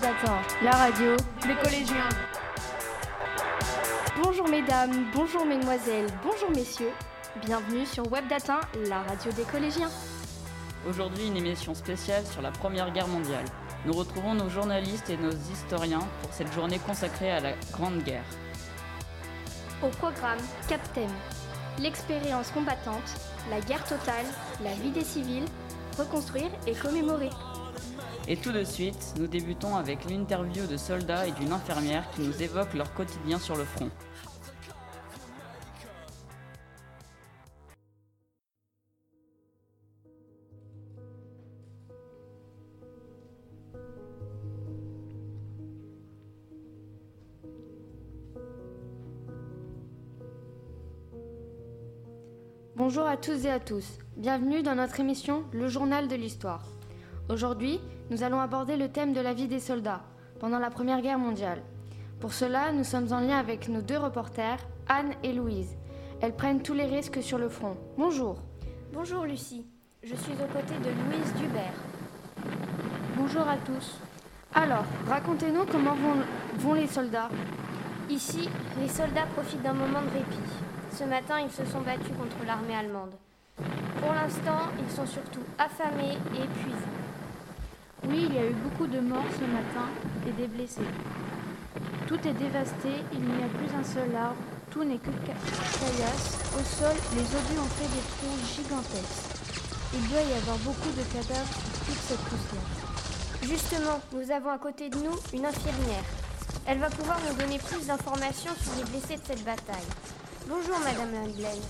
d'Atin, la radio des collégiens. Bonjour mesdames, bonjour mesdemoiselles, bonjour messieurs. Bienvenue sur Web d'Atin, la radio des collégiens. Aujourd'hui, une émission spéciale sur la Première Guerre mondiale. Nous retrouvons nos journalistes et nos historiens pour cette journée consacrée à la Grande Guerre. Au programme Captain, l'expérience combattante, la guerre totale, la vie des civils, reconstruire et commémorer. Et tout de suite, nous débutons avec l'interview de soldats et d'une infirmière qui nous évoquent leur quotidien sur le front. Bonjour à tous et à tous. Bienvenue dans notre émission Le Journal de l'Histoire. Aujourd'hui, nous allons aborder le thème de la vie des soldats pendant la Première Guerre mondiale. Pour cela, nous sommes en lien avec nos deux reporters, Anne et Louise. Elles prennent tous les risques sur le front. Bonjour. Bonjour Lucie, je suis aux côtés de Louise Dubert. Bonjour à tous. Alors, racontez-nous comment vont, vont les soldats. Ici, les soldats profitent d'un moment de répit. Ce matin, ils se sont battus contre l'armée allemande. Pour l'instant, ils sont surtout affamés et épuisés. Oui, il y a eu beaucoup de morts ce matin et des blessés. Tout est dévasté, il n'y a plus un seul arbre, tout n'est que caillasse. Au sol, les obus ont fait des trous gigantesques. Il doit y avoir beaucoup de cadavres sur toute cette poussière. Justement, nous avons à côté de nous une infirmière. Elle va pouvoir nous donner plus d'informations sur les blessés de cette bataille. Bonjour Madame Lindgren.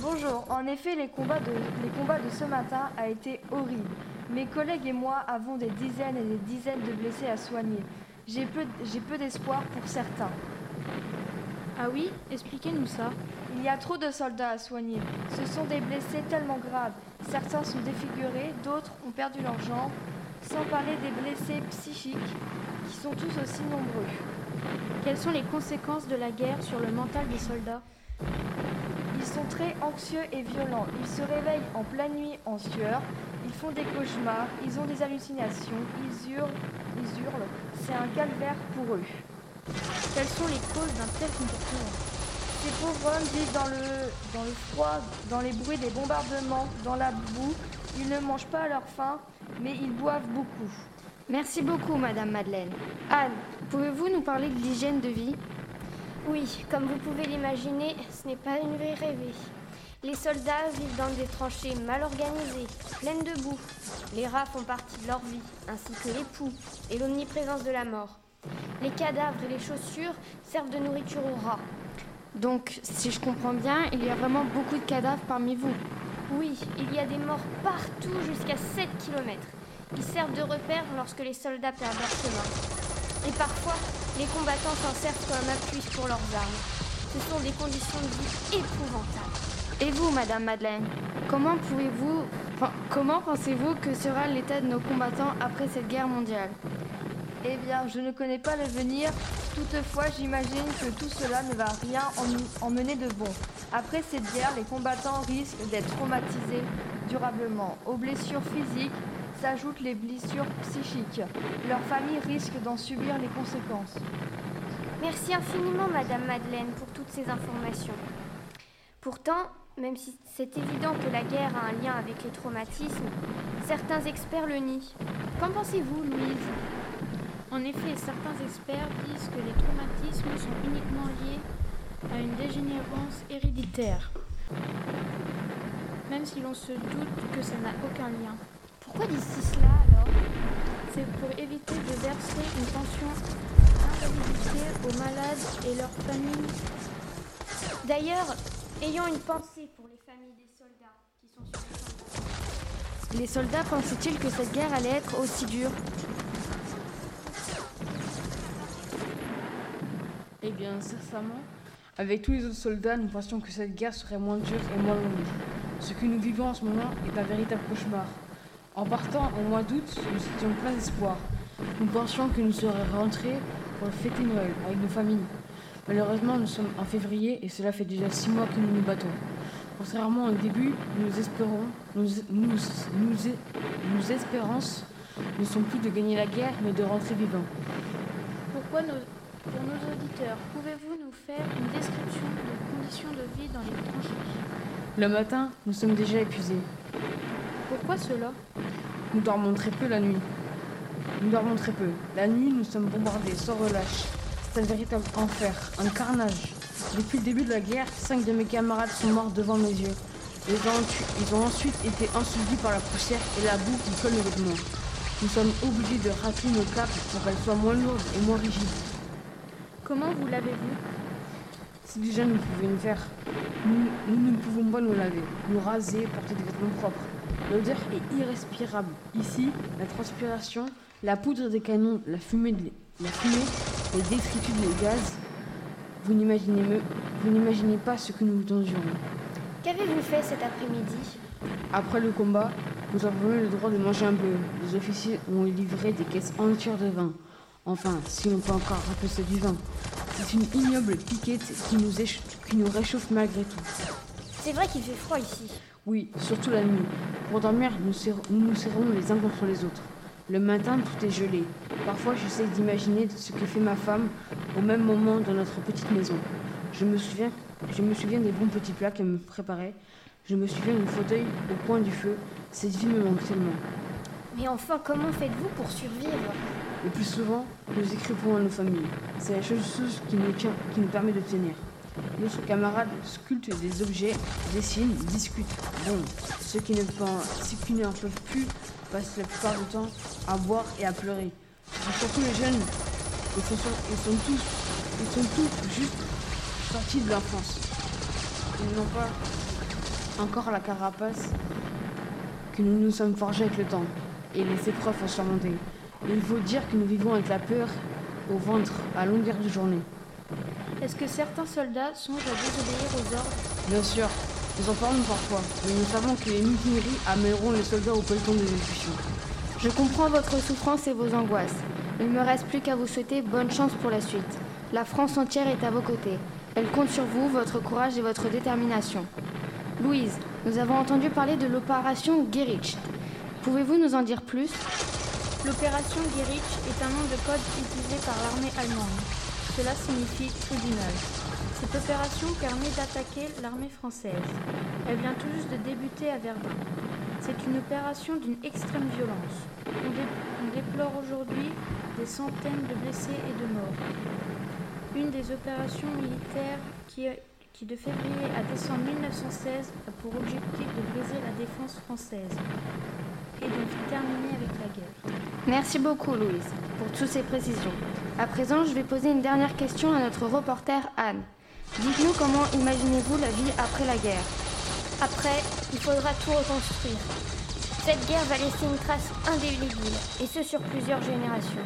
Bonjour, en effet les combats, de, les combats de ce matin a été horribles. Mes collègues et moi avons des dizaines et des dizaines de blessés à soigner. J'ai peu, peu d'espoir pour certains. Ah oui Expliquez-nous ça. Il y a trop de soldats à soigner. Ce sont des blessés tellement graves. Certains sont défigurés, d'autres ont perdu leurs jambes, sans parler des blessés psychiques qui sont tous aussi nombreux. Quelles sont les conséquences de la guerre sur le mental des soldats? Ils sont très anxieux et violents. Ils se réveillent en pleine nuit en sueur. Ils font des cauchemars. Ils ont des hallucinations. Ils hurlent. Ils hurlent. C'est un calvaire pour eux. Quelles sont les causes d'un tel comportement? Ces pauvres hommes vivent dans le, dans le froid, dans les bruits des bombardements, dans la boue. Ils ne mangent pas à leur faim, mais ils boivent beaucoup. Merci beaucoup, Madame Madeleine. Anne, pouvez-vous nous parler de l'hygiène de vie? Oui, comme vous pouvez l'imaginer, ce n'est pas une vraie rêvée. Les soldats vivent dans des tranchées mal organisées, pleines de boue. Les rats font partie de leur vie, ainsi que les poux et l'omniprésence de la mort. Les cadavres et les chaussures servent de nourriture aux rats. Donc, si je comprends bien, il y a vraiment beaucoup de cadavres parmi vous. Oui, il y a des morts partout jusqu'à 7 km. Ils servent de repère lorsque les soldats perdent leur chemin. Et parfois, les combattants s'en servent comme appui pour leurs armes. Ce sont des conditions de vie épouvantables. Et vous, Madame Madeleine, comment pouvez-vous, comment pensez-vous que sera l'état de nos combattants après cette guerre mondiale? Eh bien, je ne connais pas l'avenir. Toutefois, j'imagine que tout cela ne va rien emmener de bon. Après cette guerre, les combattants risquent d'être traumatisés durablement aux blessures physiques, s'ajoutent les blessures psychiques. Leurs familles risquent d'en subir les conséquences. Merci infiniment, Madame Madeleine, pour toutes ces informations. Pourtant, même si c'est évident que la guerre a un lien avec les traumatismes, certains experts le nient. Qu'en pensez-vous, Louise? En effet, certains experts disent que les traumatismes sont uniquement liés à une dégénérescence héréditaire, même si l'on se doute que ça n'a aucun lien. Pourquoi disent-ils cela alors? C'est pour éviter de verser une pension invalidité aux malades et leurs familles. D'ailleurs, ayons une pensée pour les familles des soldats qui sont sur Les soldats pensaient-ils que cette guerre allait être aussi dure? Eh bien, sincèrement, avec tous les autres soldats, nous pensions que cette guerre serait moins dure et moins longue. Ce que nous vivons en ce moment est un véritable cauchemar. En partant au mois d'août, nous étions plein d'espoir. Nous pensions que nous serions rentrés pour fêter Noël avec nos familles. Malheureusement, nous sommes en février et cela fait déjà six mois que nous nous battons. Contrairement au début, nous espérons, nous, nous, nous, espérances ne sont plus de gagner la guerre, mais de rentrer vivants. Pourquoi nos, pour nos auditeurs, pouvez-vous nous faire une description des conditions de vie dans les tranchées? Le matin, nous sommes déjà épuisés. Pourquoi cela? Nous dormons très peu la nuit. Nous dormons très peu. La nuit, nous sommes bombardés sans relâche. Un véritable enfer, un carnage. Depuis le début de la guerre, cinq de mes camarades sont morts devant mes yeux. Ils ont, ils ont ensuite été ensevelis par la poussière et la boue qui colle nos vêtements. Nous sommes obligés de racler nos capes pour qu'elles soient moins lourdes et moins rigides. Comment vous l'avez-vous Si déjà nous pouvions le faire, nous, nous ne pouvons pas nous laver, nous raser, porter des vêtements propres. L'odeur est irrespirable. Ici, la transpiration, la poudre des canons, la fumée, de, la fumée les détritus de gaz. Vous n'imaginez, vous n'imaginez pas ce que nous endurons. Qu'avez-vous fait cet après-midi? Après le combat, nous avons eu le droit de manger un peu. Les officiers ont livré des caisses entières de vin. Enfin, si l'on peut encore rappeler ça du vin. C'est une ignoble piquette qui nous, qui nous réchauffe malgré tout. C'est vrai qu'il fait froid ici. Oui, surtout la nuit. Pour dormir, nous, nous nous serrons les uns contre les autres. Le matin, tout est gelé. Parfois, j'essaie d'imaginer ce que fait ma femme au même moment dans notre petite maison. Je me souviens, je me souviens des bons petits plats qu'elle me préparait. Je me souviens du fauteuil au coin du feu. Cette vie me manque tellement. Mais enfin, comment faites-vous pour survivre? Le plus souvent, nous écrivons à nos familles. C'est la chose qui nous, tient, qui nous permet de tenir. Nos camarades sculptent des objets, dessinent, discutent. Bon, ceux qui ne, ceux qui n'en peuvent plus passent la plupart du temps à boire et à pleurer. surtout les jeunes. Ils sont, ils sont tous, ils sont tous juste sortis de l'enfance. Ils n'ont pas encore la carapace que nous nous sommes forgés avec le temps et les épreuves ont surmonté. Il faut dire que nous vivons avec la peur au ventre à longueur de journée. Est-ce que certains soldats songent à désobéir aux ordres? Bien sûr, nous en parlons parfois, mais nous savons que les mutineries amèneront les soldats au peloton de l'exécution. Je comprends votre souffrance et vos angoisses. Il ne me reste plus qu'à vous souhaiter bonne chance pour la suite. La France entière est à vos côtés. Elle compte sur vous, votre courage et votre détermination. Louise, nous avons entendu parler de l'opération Gerich. Pouvez-vous nous en dire plus? L'opération Gerich est un nom de code utilisé par l'armée allemande. Cela signifie tribunal. Cette opération permet d'attaquer l'armée française. Elle vient tout juste de débuter à Verdun. C'est une opération d'une extrême violence. On, dé on déplore aujourd'hui des centaines de blessés et de morts. Une des opérations militaires qui, qui de février à décembre 1916 a pour objectif de briser la défense française et de terminer avec la guerre. Merci beaucoup Louise pour toutes ces précisions. À présent, je vais poser une dernière question à notre reporter Anne. Dites-nous comment imaginez-vous la vie après la guerre Après, il faudra tout reconstruire. Cette guerre va laisser une trace indélébile, et ce sur plusieurs générations.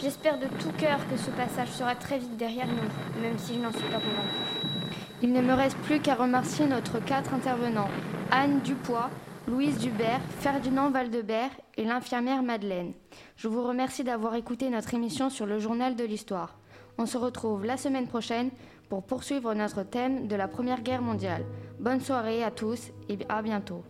J'espère de tout cœur que ce passage sera très vite derrière nous, même si je n'en suis pas convaincue. Il ne me reste plus qu'à remercier notre quatre intervenants, Anne Dupois, Louise Dubert, Ferdinand Valdebert et l'infirmière Madeleine. Je vous remercie d'avoir écouté notre émission sur le journal de l'histoire. On se retrouve la semaine prochaine pour poursuivre notre thème de la Première Guerre mondiale. Bonne soirée à tous et à bientôt.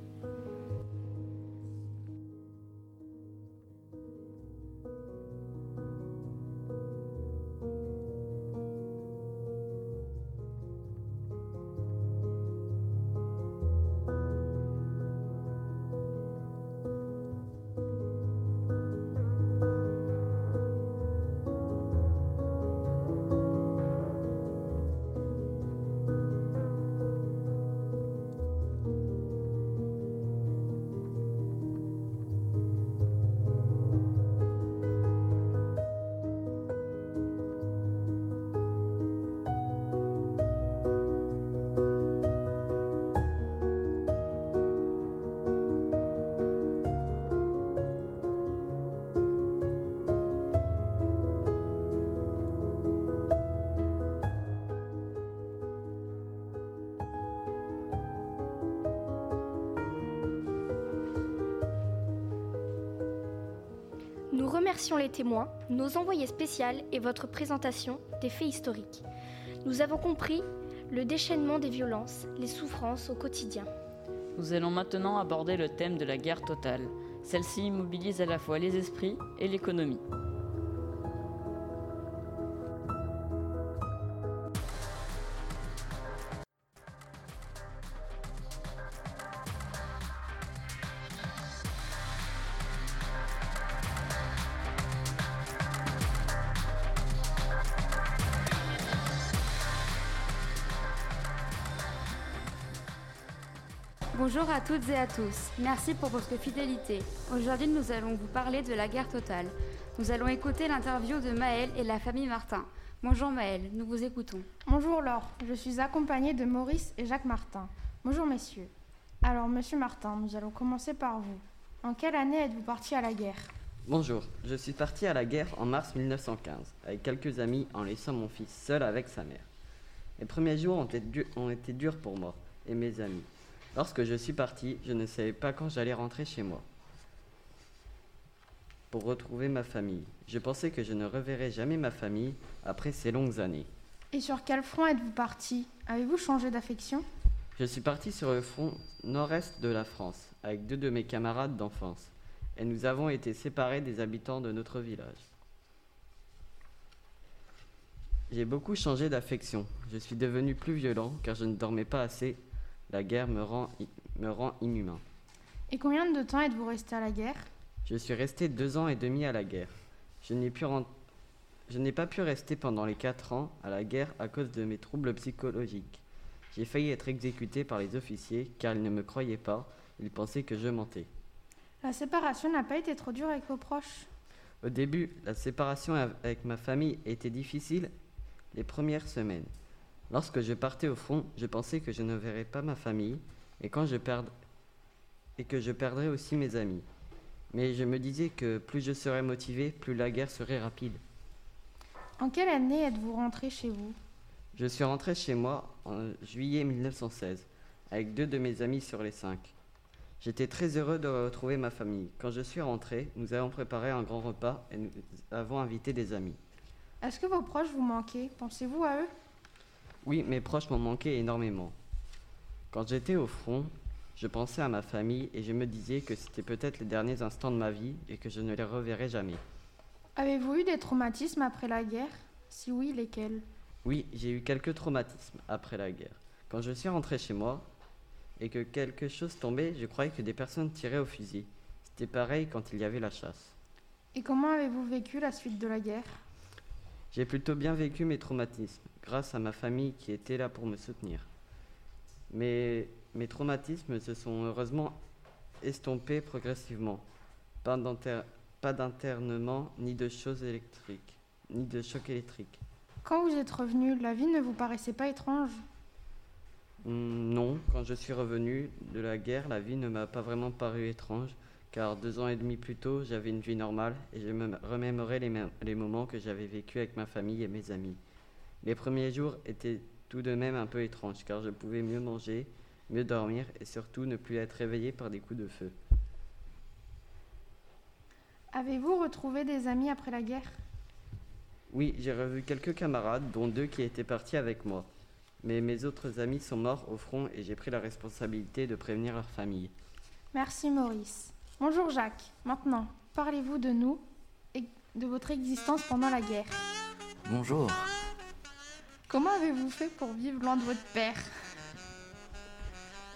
Remercions les témoins, nos envoyés spéciaux et votre présentation des faits historiques. Nous avons compris le déchaînement des violences, les souffrances au quotidien. Nous allons maintenant aborder le thème de la guerre totale. Celle-ci immobilise à la fois les esprits et l'économie. À toutes et à tous. Merci pour votre fidélité. Aujourd'hui, nous allons vous parler de la guerre totale. Nous allons écouter l'interview de Maël et la famille Martin. Bonjour Maël, nous vous écoutons. Bonjour Laure, je suis accompagnée de Maurice et Jacques Martin. Bonjour messieurs. Alors, monsieur Martin, nous allons commencer par vous. En quelle année êtes-vous parti à la guerre? Bonjour, je suis parti à la guerre en mars 1915 avec quelques amis en laissant mon fils seul avec sa mère. Les premiers jours ont été, du- ont été durs pour moi et mes amis. Lorsque je suis parti, je ne savais pas quand j'allais rentrer chez moi pour retrouver ma famille. Je pensais que je ne reverrais jamais ma famille après ces longues années. Et sur quel front êtes-vous parti? Avez-vous changé d'affection? Je suis parti sur le front nord-est de la France avec deux de mes camarades d'enfance et nous avons été séparés des habitants de notre village. J'ai beaucoup changé d'affection. Je suis devenu plus violent car je ne dormais pas assez. La guerre me rend, me rend inhumain. Et combien de temps êtes-vous resté à la guerre? Je suis resté deux ans et demi à la guerre. Je n'ai pu je n'ai pas pu rester pendant les quatre ans à la guerre à cause de mes troubles psychologiques. J'ai failli être exécuté par les officiers car ils ne me croyaient pas, ils pensaient que je mentais. La séparation n'a pas été trop dure avec vos proches? Au début, la séparation av- avec ma famille était difficile les premières semaines. Lorsque je partais au front, je pensais que je ne verrais pas ma famille et, quand je perd... et que je perdrais aussi mes amis. Mais je me disais que plus je serais motivé, plus la guerre serait rapide. En quelle année êtes-vous rentré chez vous? Je suis rentré chez moi en juillet 1916 avec deux de mes amis sur les cinq. J'étais très heureux de retrouver ma famille. Quand je suis rentré, nous avons préparé un grand repas et nous avons invité des amis. Est-ce que vos proches vous manquaient? Pensez-vous à eux? Oui, mes proches m'ont manqué énormément. Quand j'étais au front, je pensais à ma famille et je me disais que c'était peut-être les derniers instants de ma vie et que je ne les reverrais jamais. Avez-vous eu des traumatismes après la guerre? Si oui, lesquels? Oui, j'ai eu quelques traumatismes après la guerre. Quand je suis rentré chez moi et que quelque chose tombait, je croyais que des personnes tiraient au fusil. C'était pareil quand il y avait la chasse. Et comment avez-vous vécu la suite de la guerre? J'ai plutôt bien vécu mes traumatismes, grâce à ma famille qui était là pour me soutenir. Mais mes traumatismes se sont heureusement estompés progressivement. Pas d'inter- pas d'internement, ni de choses électriques, ni de choc électrique. Quand vous êtes revenu, la vie ne vous paraissait pas étrange? Hmm, non, quand je suis revenu de la guerre, la vie ne m'a pas vraiment paru étrange, car deux ans et demi plus tôt, j'avais une vie normale et je me remémorais les, moments que j'avais vécus avec ma famille et mes amis. Les premiers jours étaient tout de même un peu étranges, car je pouvais mieux manger, mieux dormir et surtout ne plus être réveillé par des coups de feu. Avez-vous retrouvé des amis après la guerre? Oui, j'ai revu quelques camarades, dont deux qui étaient partis avec moi. Mais mes autres amis sont morts au front et j'ai pris la responsabilité de prévenir leur famille. Merci Maurice. Bonjour Jacques. Maintenant, parlez-vous de nous et de votre existence pendant la guerre. Bonjour. Comment avez-vous fait pour vivre loin de votre père?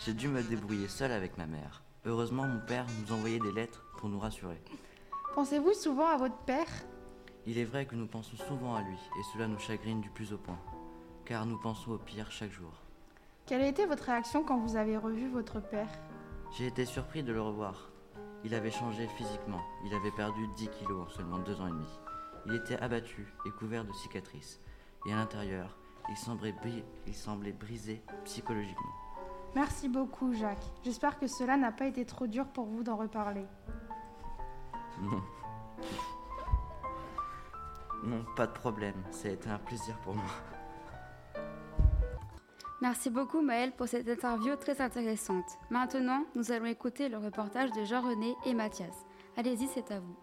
J'ai dû me débrouiller seul avec ma mère. Heureusement, mon père nous envoyait des lettres pour nous rassurer. Pensez-vous souvent à votre père? Il est vrai que nous pensons souvent à lui et cela nous chagrine du plus au point, car nous pensons au pire chaque jour. Quelle a été votre réaction quand vous avez revu votre père? J'ai été surpris de le revoir. Il avait changé physiquement. Il avait perdu 10 kilos en seulement deux ans et demi. Il était abattu et couvert de cicatrices. Et à l'intérieur, il semblait, il semblait brisé psychologiquement. Merci beaucoup Jacques. J'espère que cela n'a pas été trop dur pour vous d'en reparler. Non. Non, pas de problème. Ça a été un plaisir pour moi. Merci beaucoup Maël pour cette interview très intéressante. Maintenant, nous allons écouter le reportage de Jean-René et Mathias. Allez-y, c'est à vous.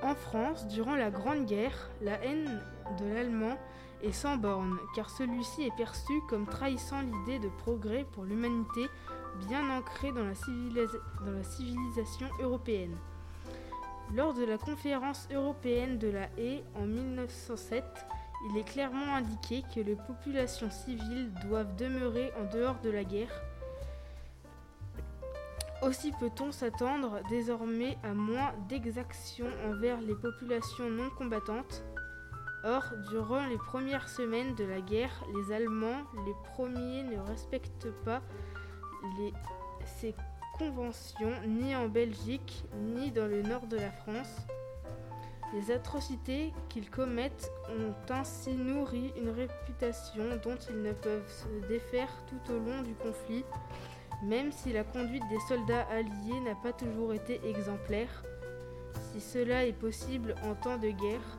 En France, durant la Grande Guerre, la haine de l'Allemand est sans borne, car celui-ci est perçu comme trahissant l'idée de progrès pour l'humanité bien ancrée dans la, dans la civilisation européenne. Lors de la conférence européenne de la haie en 1907, il est clairement indiqué que les populations civiles doivent demeurer en dehors de la guerre. Aussi peut-on s'attendre désormais à moins d'exactions envers les populations non combattantes. Or, durant les premières semaines de la guerre, les Allemands, les premiers, ne respectent pas ces conventions ni en Belgique ni dans le nord de la France. Les atrocités qu'ils commettent ont ainsi nourri une réputation dont ils ne peuvent se défaire tout au long du conflit, même si la conduite des soldats alliés n'a pas toujours été exemplaire. Si cela est possible en temps de guerre,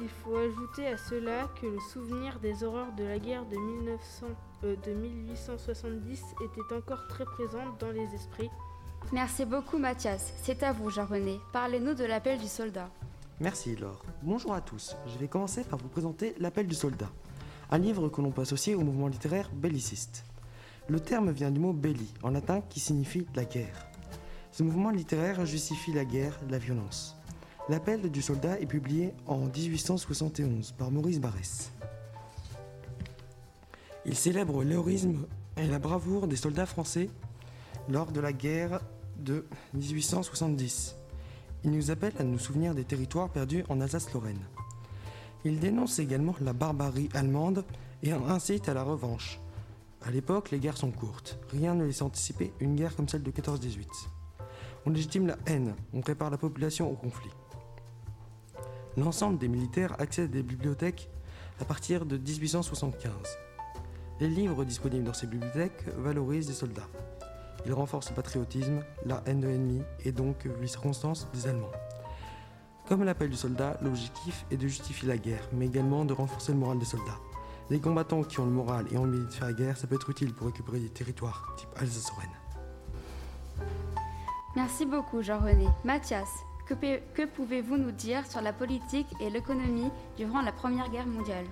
il faut ajouter à cela que le souvenir des horreurs de la guerre de, 1900, euh, 1870 était encore très présent dans les esprits. Merci beaucoup Mathias. C'est à vous, Jean-René. Parlez-nous de l'appel du soldat. Merci Laure. Bonjour à tous. Je vais commencer par vous présenter L'appel du soldat, un livre que l'on peut associer au mouvement littéraire belliciste. Le terme vient du mot belli, en latin, qui signifie la guerre. Ce mouvement littéraire justifie la guerre, la violence. L'appel du soldat est publié en 1871 par Maurice Barrès. Il célèbre l'héroïsme et la bravoure des soldats français lors de la guerre de 1870. Il nous appelle à nous souvenir des territoires perdus en Alsace-Lorraine. Il dénonce également la barbarie allemande et incite à la revanche. À l'époque, les guerres sont courtes. Rien ne laisse anticiper une guerre comme celle de 14-18. On légitime la haine, on prépare la population au conflit. L'ensemble des militaires accèdent à des bibliothèques à partir de 1875. Les livres disponibles dans ces bibliothèques valorisent les soldats. Il renforce le patriotisme, la haine de l'ennemi et donc les circonstances des Allemands. Comme l'appel du soldat, l'objectif est de justifier la guerre, mais également de renforcer le moral des soldats. Les combattants qui ont le moral et ont envie de faire la guerre, ça peut être utile pour récupérer des territoires, type Alsace-Lorraine. Merci beaucoup Jean-René. Mathias, que, que pouvez-vous nous dire sur la politique et l'économie durant la Première Guerre mondiale?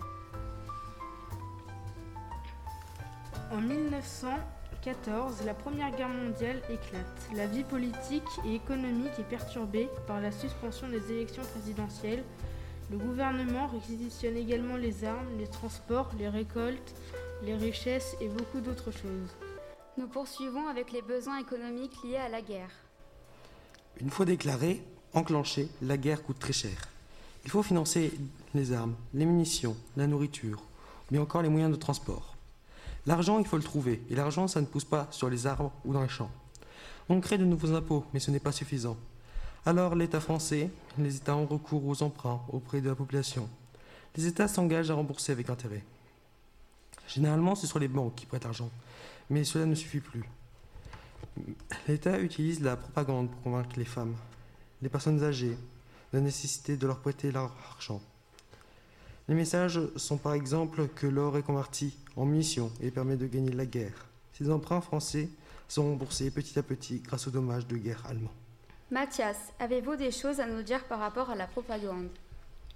En 1900, la Première Guerre mondiale éclate. La vie politique et économique est perturbée par la suspension des élections présidentielles. Le gouvernement réquisitionne également les armes, les transports, les récoltes, les richesses et beaucoup d'autres choses. Nous poursuivons avec les besoins économiques liés à la guerre. Une fois déclarée, enclenchée, la guerre coûte très cher. Il faut financer les armes, les munitions, la nourriture, mais encore les moyens de transport. L'argent, il faut le trouver. Et l'argent, ça ne pousse pas sur les arbres ou dans les champs. On crée de nouveaux impôts, mais ce n'est pas suffisant. Alors l'État français, les États ont recours aux emprunts auprès de la population. Les États s'engagent à rembourser avec intérêt. Généralement, ce sont les banques qui prêtent l'argent, mais cela ne suffit plus. L'État utilise la propagande pour convaincre les femmes, les personnes âgées, de la nécessité de leur prêter leur argent. Les messages sont par exemple que l'or est converti en munitions et permet de gagner la guerre. Ces emprunts français sont remboursés petit à petit grâce aux dommages de guerre allemands. Mathias, avez-vous des choses à nous dire par rapport à la propagande?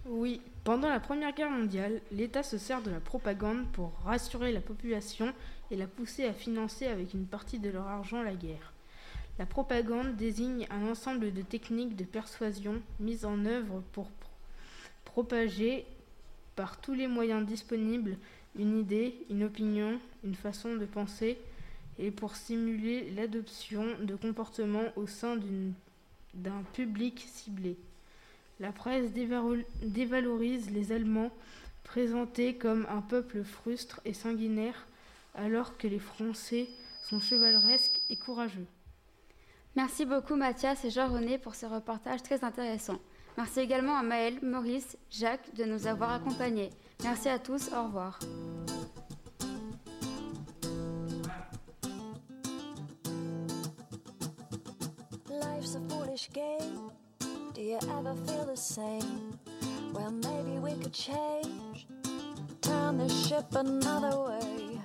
Oui, pendant la Première Guerre mondiale, l'État se sert de la propagande pour rassurer la population et la pousser à financer avec une partie de leur argent la guerre. La propagande désigne un ensemble de techniques de persuasion mises en œuvre pour propager par tous les moyens disponibles une idée, une opinion, une façon de penser, et pour simuler l'adoption de comportements au sein d'un public ciblé. La presse dévalorise les Allemands, présentés comme un peuple frustre et sanguinaire, alors que les Français sont chevaleresques et courageux. Merci beaucoup Mathias et Jean-René pour ce reportage très intéressant. Merci également à Maël, Maurice, Jacques de nous avoir accompagnés. Merci à tous, au revoir. Life's a foolish game. Do you ever feel the same? Well, maybe we could change. Turn the ship another way.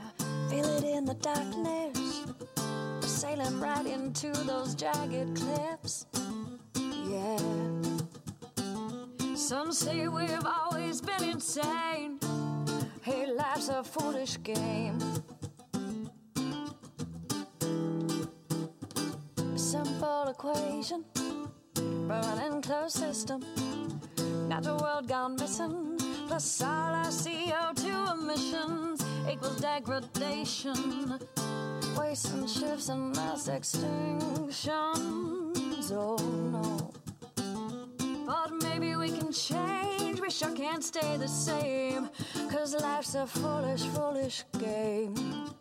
Feel it in the darkness. Sailing right into those jagged cliffs. Yeah. Some say we've always been insane. Hey, life's a foolish game. Simple equation, running closed system. Natural world gone missing. Plus all our CO2 emissions equals degradation. Waste and shifts and mass extinctions. Oh no. Maybe we can change, we sure can't stay the same. Cause life's a foolish, foolish game.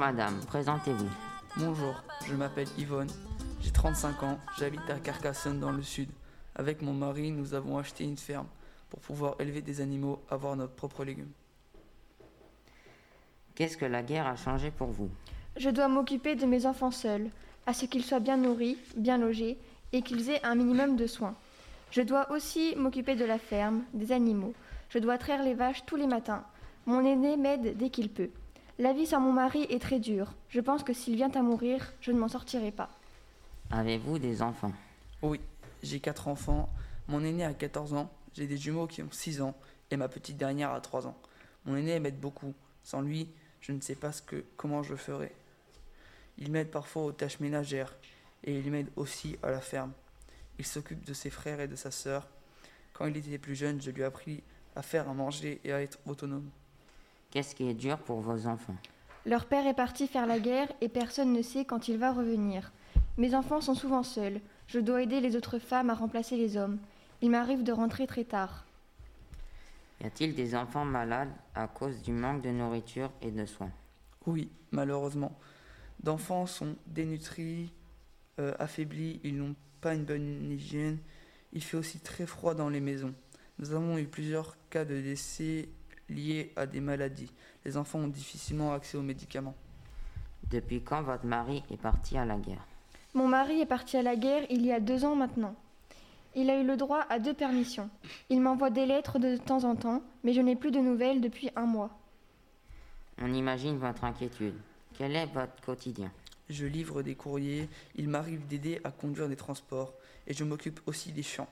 Madame, présentez-vous. Bonjour, je m'appelle Yvonne, j'ai 35 ans, j'habite à Carcassonne dans le sud. Avec mon mari, nous avons acheté une ferme pour pouvoir élever des animaux, avoir notre propre légumes. Qu'est-ce que la guerre a changé pour vous? Je dois m'occuper de mes enfants seuls, à ce qu'ils soient bien nourris, bien logés et qu'ils aient un minimum de soins. Je dois aussi m'occuper de la ferme, des animaux. Je dois traire les vaches tous les matins. Mon aîné m'aide dès qu'il peut. La vie sans mon mari est très dure. Je pense que s'il vient à mourir, je ne m'en sortirai pas. Avez-vous des enfants? Oui, j'ai quatre enfants. Mon aîné a 14 ans, j'ai des jumeaux qui ont 6 ans et ma petite dernière a 3 ans. Mon aîné m'aide beaucoup. Sans lui, je ne sais pas ce que, comment je ferais. Il m'aide parfois aux tâches ménagères et il m'aide aussi à la ferme. Il s'occupe de ses frères et de sa sœur. Quand il était plus jeune, je lui ai appris à faire à manger et à être autonome. Qu'est-ce qui est dur pour vos enfants Leur père est parti faire la guerre et personne ne sait quand il va revenir. Mes enfants sont souvent seuls. Je dois aider les autres femmes à remplacer les hommes. Il m'arrive de rentrer très tard. Y a-t-il des enfants malades à cause du manque de nourriture et de soins Oui, malheureusement. D'enfants sont dénutris, euh, affaiblis, ils n'ont pas une bonne hygiène. Il fait aussi très froid dans les maisons. Nous avons eu plusieurs cas de décès liés à des maladies. Les enfants ont difficilement accès aux médicaments. Depuis quand votre mari est parti à la guerre? Mon mari est parti à la guerre il y a deux ans maintenant. Il a eu le droit à deux permissions. Il m'envoie des lettres de temps en temps, mais je n'ai plus de nouvelles depuis un mois. On imagine votre inquiétude. Quel est votre quotidien? Je livre des courriers, il m'arrive d'aider à conduire des transports, et je m'occupe aussi des champs.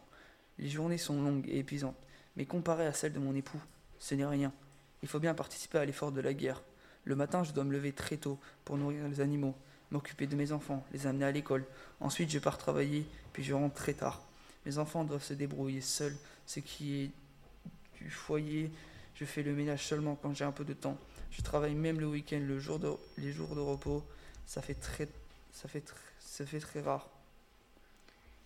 Les journées sont longues et épuisantes, mais comparées à celles de mon époux, ce n'est rien. Il faut bien participer à l'effort de la guerre. Le matin, je dois me lever très tôt pour nourrir les animaux, m'occuper de mes enfants, les amener à l'école. Ensuite, je pars travailler, puis je rentre très tard. Mes enfants doivent se débrouiller seuls, ce qui est du foyer. Je fais le ménage seulement quand j'ai un peu de temps. Je travaille même le week-end, le jour de, les jours de repos. Ça fait très, ça fait tr- ça fait très rare.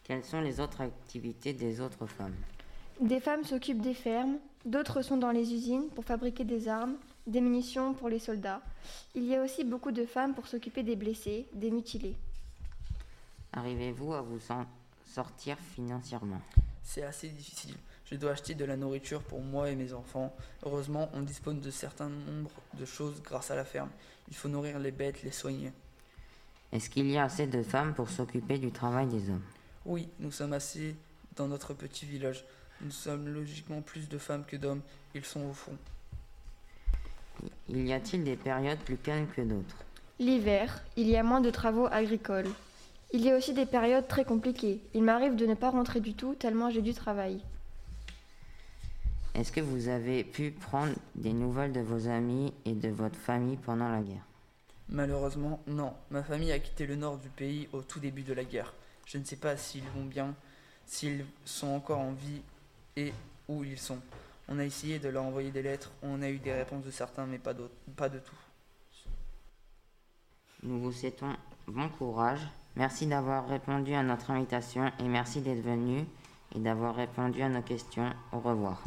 Quelles sont les autres activités des autres femmes? Des femmes s'occupent des fermes, d'autres sont dans les usines pour fabriquer des armes, des munitions pour les soldats. Il y a aussi beaucoup de femmes pour s'occuper des blessés, des mutilés. Arrivez-vous à vous en sortir financièrement? C'est assez difficile. Je dois acheter de la nourriture pour moi et mes enfants. Heureusement, on dispose de certains nombres de choses grâce à la ferme. Il faut nourrir les bêtes, les soigner. Est-ce qu'il y a assez de femmes pour s'occuper du travail des hommes? Oui, nous sommes assez dans notre petit village. Nous sommes logiquement plus de femmes que d'hommes. Ils sont au fond. Il y a-t-il des périodes plus calmes que d'autres? L'hiver, il y a moins de travaux agricoles. Il y a aussi des périodes très compliquées. Il m'arrive de ne pas rentrer du tout tellement j'ai du travail. Est-ce que vous avez pu prendre des nouvelles de vos amis et de votre famille pendant la guerre? Malheureusement, non. Ma famille a quitté le nord du pays au tout début de la guerre. Je ne sais pas s'ils vont bien, s'ils sont encore en vie et où ils sont. On a essayé de leur envoyer des lettres, on a eu des réponses de certains, mais pas, pas de tout. Nous vous souhaitons bon courage. Merci d'avoir répondu à notre invitation et merci d'être venu et d'avoir répondu à nos questions. Au revoir.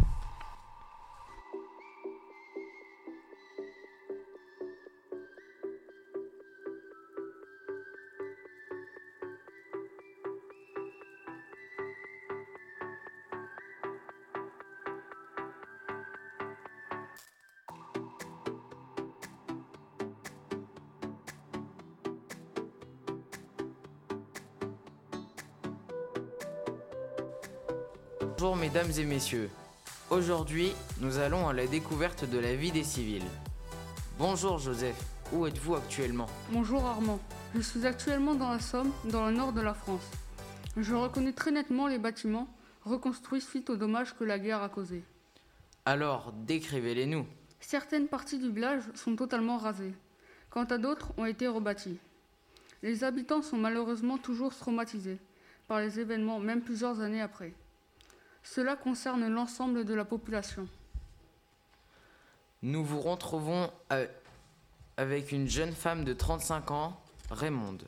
Mesdames et messieurs. Aujourd'hui, nous allons à la découverte de la vie des civils. Bonjour Joseph, où êtes-vous actuellement? Bonjour Armand, je suis actuellement dans la Somme, dans le nord de la France. Je reconnais très nettement les bâtiments reconstruits suite aux dommages que la guerre a causés. Alors, décrivez-les-nous. Certaines parties du village sont totalement rasées, quant à d'autres ont été rebâties. Les habitants sont malheureusement toujours traumatisés par les événements, même plusieurs années après. Cela concerne l'ensemble de la population. Nous vous retrouvons euh, avec une jeune femme de 35 ans, Raymonde.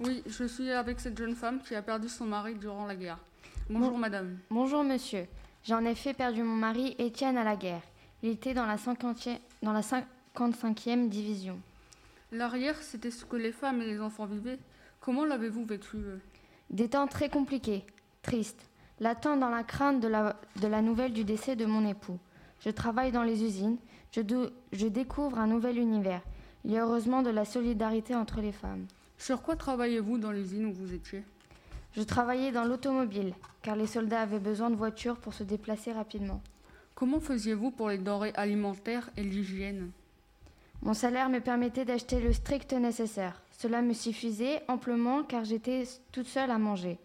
Oui, je suis avec cette jeune femme qui a perdu son mari durant la guerre. Bonjour Bon- madame. Bonjour monsieur. J'ai en effet perdu mon mari Étienne à la guerre. Il était dans la, 50e dans la 55e division. L'arrière, c'était ce que les femmes et les enfants vivaient. Comment l'avez-vous vécu Des temps très compliqués, tristes, l'attente dans la crainte de la, de la nouvelle du décès de mon époux. Je travaille dans les usines, je, je découvre un nouvel univers. Il y a heureusement de la solidarité entre les femmes. Sur quoi travaillez-vous dans l'usine où vous étiez? Je travaillais dans l'automobile, car les soldats avaient besoin de voitures pour se déplacer rapidement. Comment faisiez-vous pour les denrées alimentaires et l'hygiène? Mon salaire me permettait d'acheter le strict nécessaire. Cela me suffisait amplement car j'étais toute seule à manger.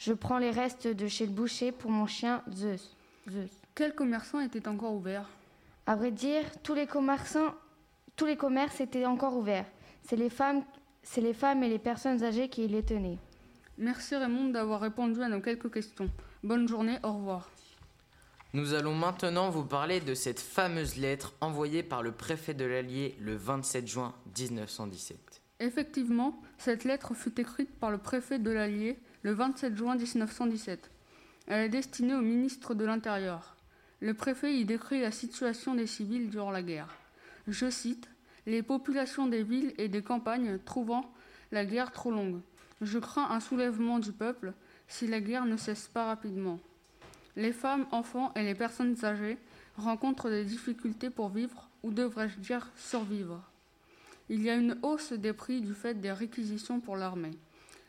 Je prends les restes de chez le boucher pour mon chien Zeus. Zeus. Quels commerçants étaient encore ouverts À vrai dire, tous les commerçants, tous les commerces étaient encore ouverts. C'est les femmes, c'est les femmes et les personnes âgées qui les tenaient. Merci Raymond d'avoir répondu à nos quelques questions. Bonne journée, au revoir. Nous allons maintenant vous parler de cette fameuse lettre envoyée par le préfet de l'Allier le 27 juin 1917. Effectivement, cette lettre fut écrite par le préfet de l'Allier le 27 juin 1917. Elle est destinée au ministre de l'Intérieur. Le préfet y décrit la situation des civils durant la guerre. Je cite Les populations des villes et des campagnes trouvant la guerre trop longue. Je crains un soulèvement du peuple si la guerre ne cesse pas rapidement. Les femmes, enfants et les personnes âgées rencontrent des difficultés pour vivre, ou devrais-je dire survivre. Il y a une hausse des prix du fait des réquisitions pour l'armée.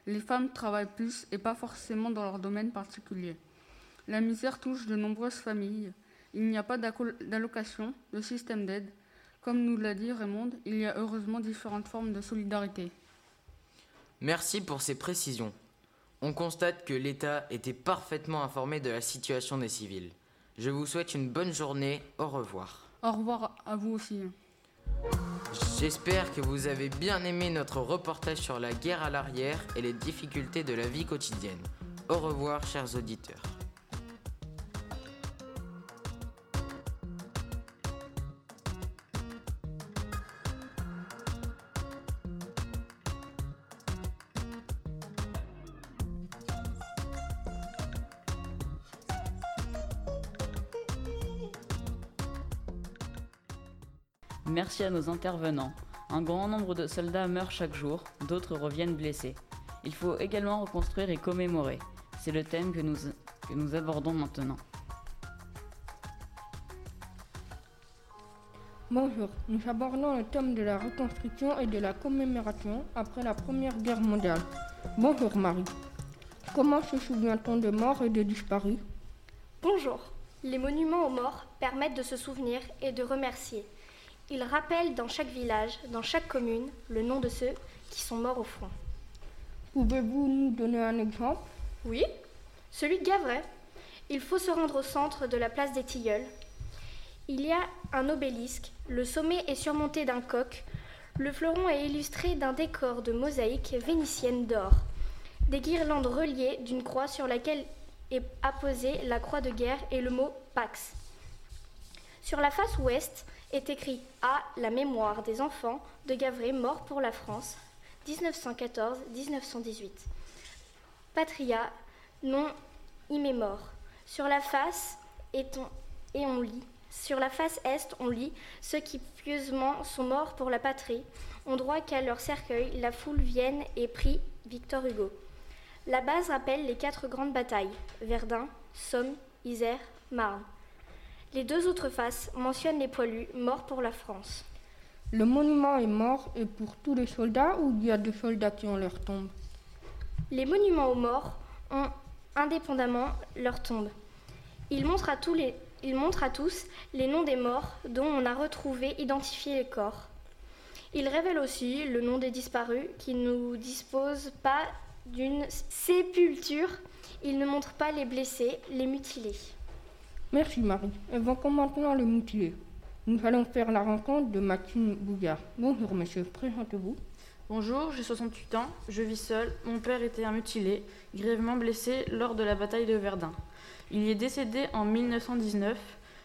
Les femmes travaillent plus et pas forcément dans leur domaine particulier. La misère touche de nombreuses familles. Il n'y a pas d'allocation, de système d'aide. Comme nous l'a dit Raymond, il y a heureusement différentes formes de solidarité. Merci pour ces précisions. On constate que l'État était parfaitement informé de la situation des civils. Je vous souhaite une bonne journée. Au revoir. Au revoir à vous aussi. J'espère que vous avez bien aimé notre reportage sur la guerre à l'arrière et les difficultés de la vie quotidienne. Au revoir, chers auditeurs. Merci à nos intervenants. Un grand nombre de soldats meurent chaque jour, d'autres reviennent blessés. Il faut également reconstruire et commémorer. C'est le thème que nous, que nous abordons maintenant. Bonjour, nous abordons le thème de la reconstruction et de la commémoration après la Première Guerre mondiale. Bonjour Marie. Comment se souvient-on de morts et de disparus? Bonjour. Les monuments aux morts permettent de se souvenir et de remercier. Ils rappellent dans chaque village, dans chaque commune, le nom de ceux qui sont morts au front. Pouvez-vous nous donner un exemple? Oui, celui de Gavray. Il faut se rendre au centre de la place des Tilleuls. Il y a un obélisque, le sommet est surmonté d'un coq, le fleuron est illustré d'un décor de mosaïque vénitienne d'or, des guirlandes reliées d'une croix sur laquelle est apposée la croix de guerre et le mot Pax. Sur la face ouest est écrit à la mémoire des enfants de Gavray morts pour la France 1914-1918. Patria, non immémore. Sur la face et on lit. Sur la face est, on lit ceux qui pieusement sont morts pour la patrie, ont droit qu'à leur cercueil la foule vienne et prie Victor Hugo. La base rappelle les quatre grandes batailles Verdun, Somme, Isère, Marne. Les deux autres faces mentionnent les poilus morts pour la France. Le monument est mort et pour tous les soldats ou il y a des soldats qui ont leur tombe? Les monuments aux morts ont indépendamment leur tombe. Il montre à tous les, il montre à tous les noms des morts dont on a retrouvé, identifié les corps. Il révèle aussi le nom des disparus qui ne disposent pas d'une sépulture. Il ne montre pas les blessés, les mutilés. Merci Marie. Évoquons maintenant le mutilé. Nous allons faire la rencontre de Maxime Bougard. Bonjour monsieur, présentez-vous. Bonjour, j'ai 68 ans, je vis seul. Mon père était un mutilé, grièvement blessé lors de la bataille de Verdun. Il y est décédé en 1919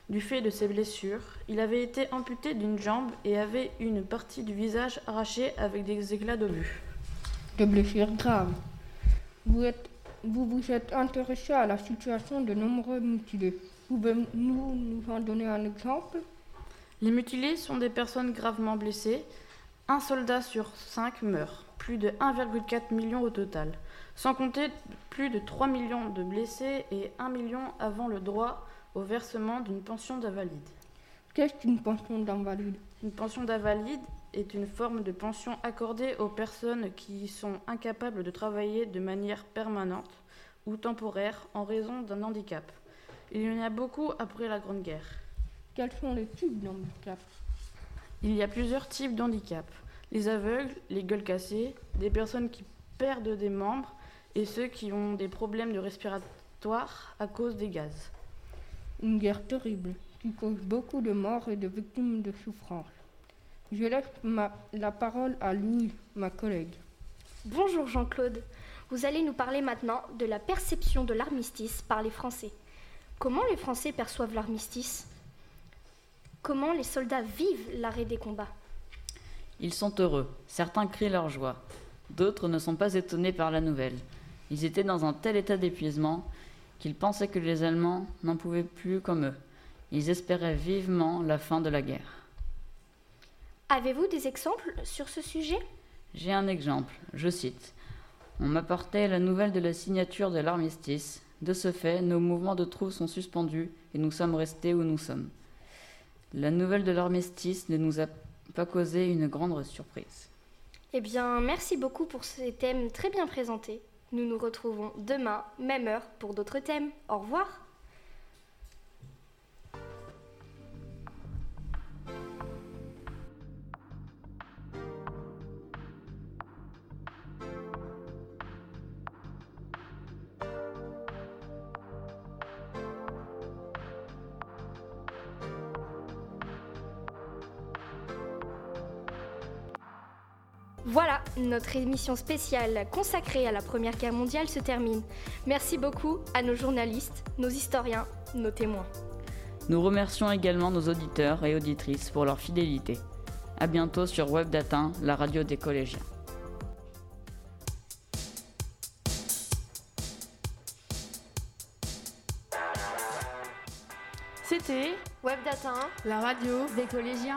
du fait de ses blessures. Il avait été amputé d'une jambe et avait une partie du visage arrachée avec des éclats d'obus. Des blessures graves. Vous, êtes, vous vous êtes intéressé à la situation de nombreux mutilés. Pouvez-vous nous en donner un exemple? Les mutilés sont des personnes gravement blessées. Un soldat sur cinq meurt, plus de 1,4 million au total, sans compter plus de 3 millions de blessés et 1 million avant le droit au versement d'une pension d'invalide. Qu'est-ce qu'une pension d'invalide? Une pension d'invalide est une forme de pension accordée aux personnes qui sont incapables de travailler de manière permanente ou temporaire en raison d'un handicap. Il y en a beaucoup après la Grande Guerre. Quels sont les types d'handicap Il y a plusieurs types d'handicap. Les aveugles, les gueules cassées, des personnes qui perdent des membres et ceux qui ont des problèmes de respiratoire à cause des gaz. Une guerre terrible qui cause beaucoup de morts et de victimes de souffrance. Je laisse ma- la parole à Louis, ma collègue. Bonjour Jean-Claude. Vous allez nous parler maintenant de la perception de l'armistice par les Français. Comment les Français perçoivent l'armistice Comment les soldats vivent l'arrêt des combats? Ils sont heureux, certains crient leur joie, d'autres ne sont pas étonnés par la nouvelle. Ils étaient dans un tel état d'épuisement qu'ils pensaient que les Allemands n'en pouvaient plus comme eux. Ils espéraient vivement la fin de la guerre. Avez-vous des exemples sur ce sujet? J'ai un exemple, je cite. On m'apportait la nouvelle de la signature de l'armistice. De ce fait, nos mouvements de troupes sont suspendus et nous sommes restés où nous sommes. La nouvelle de l'armistice ne nous a pas causé une grande surprise. Eh bien, merci beaucoup pour ces thèmes très bien présentés. Nous nous retrouvons demain, même heure, pour d'autres thèmes. Au revoir. Voilà, notre émission spéciale consacrée à la Première Guerre mondiale se termine. Merci beaucoup à nos journalistes, nos historiens, nos témoins. Nous remercions également nos auditeurs et auditrices pour leur fidélité. À bientôt sur Webdatin, la radio des collégiens. C'était Webdatin, la radio des collégiens.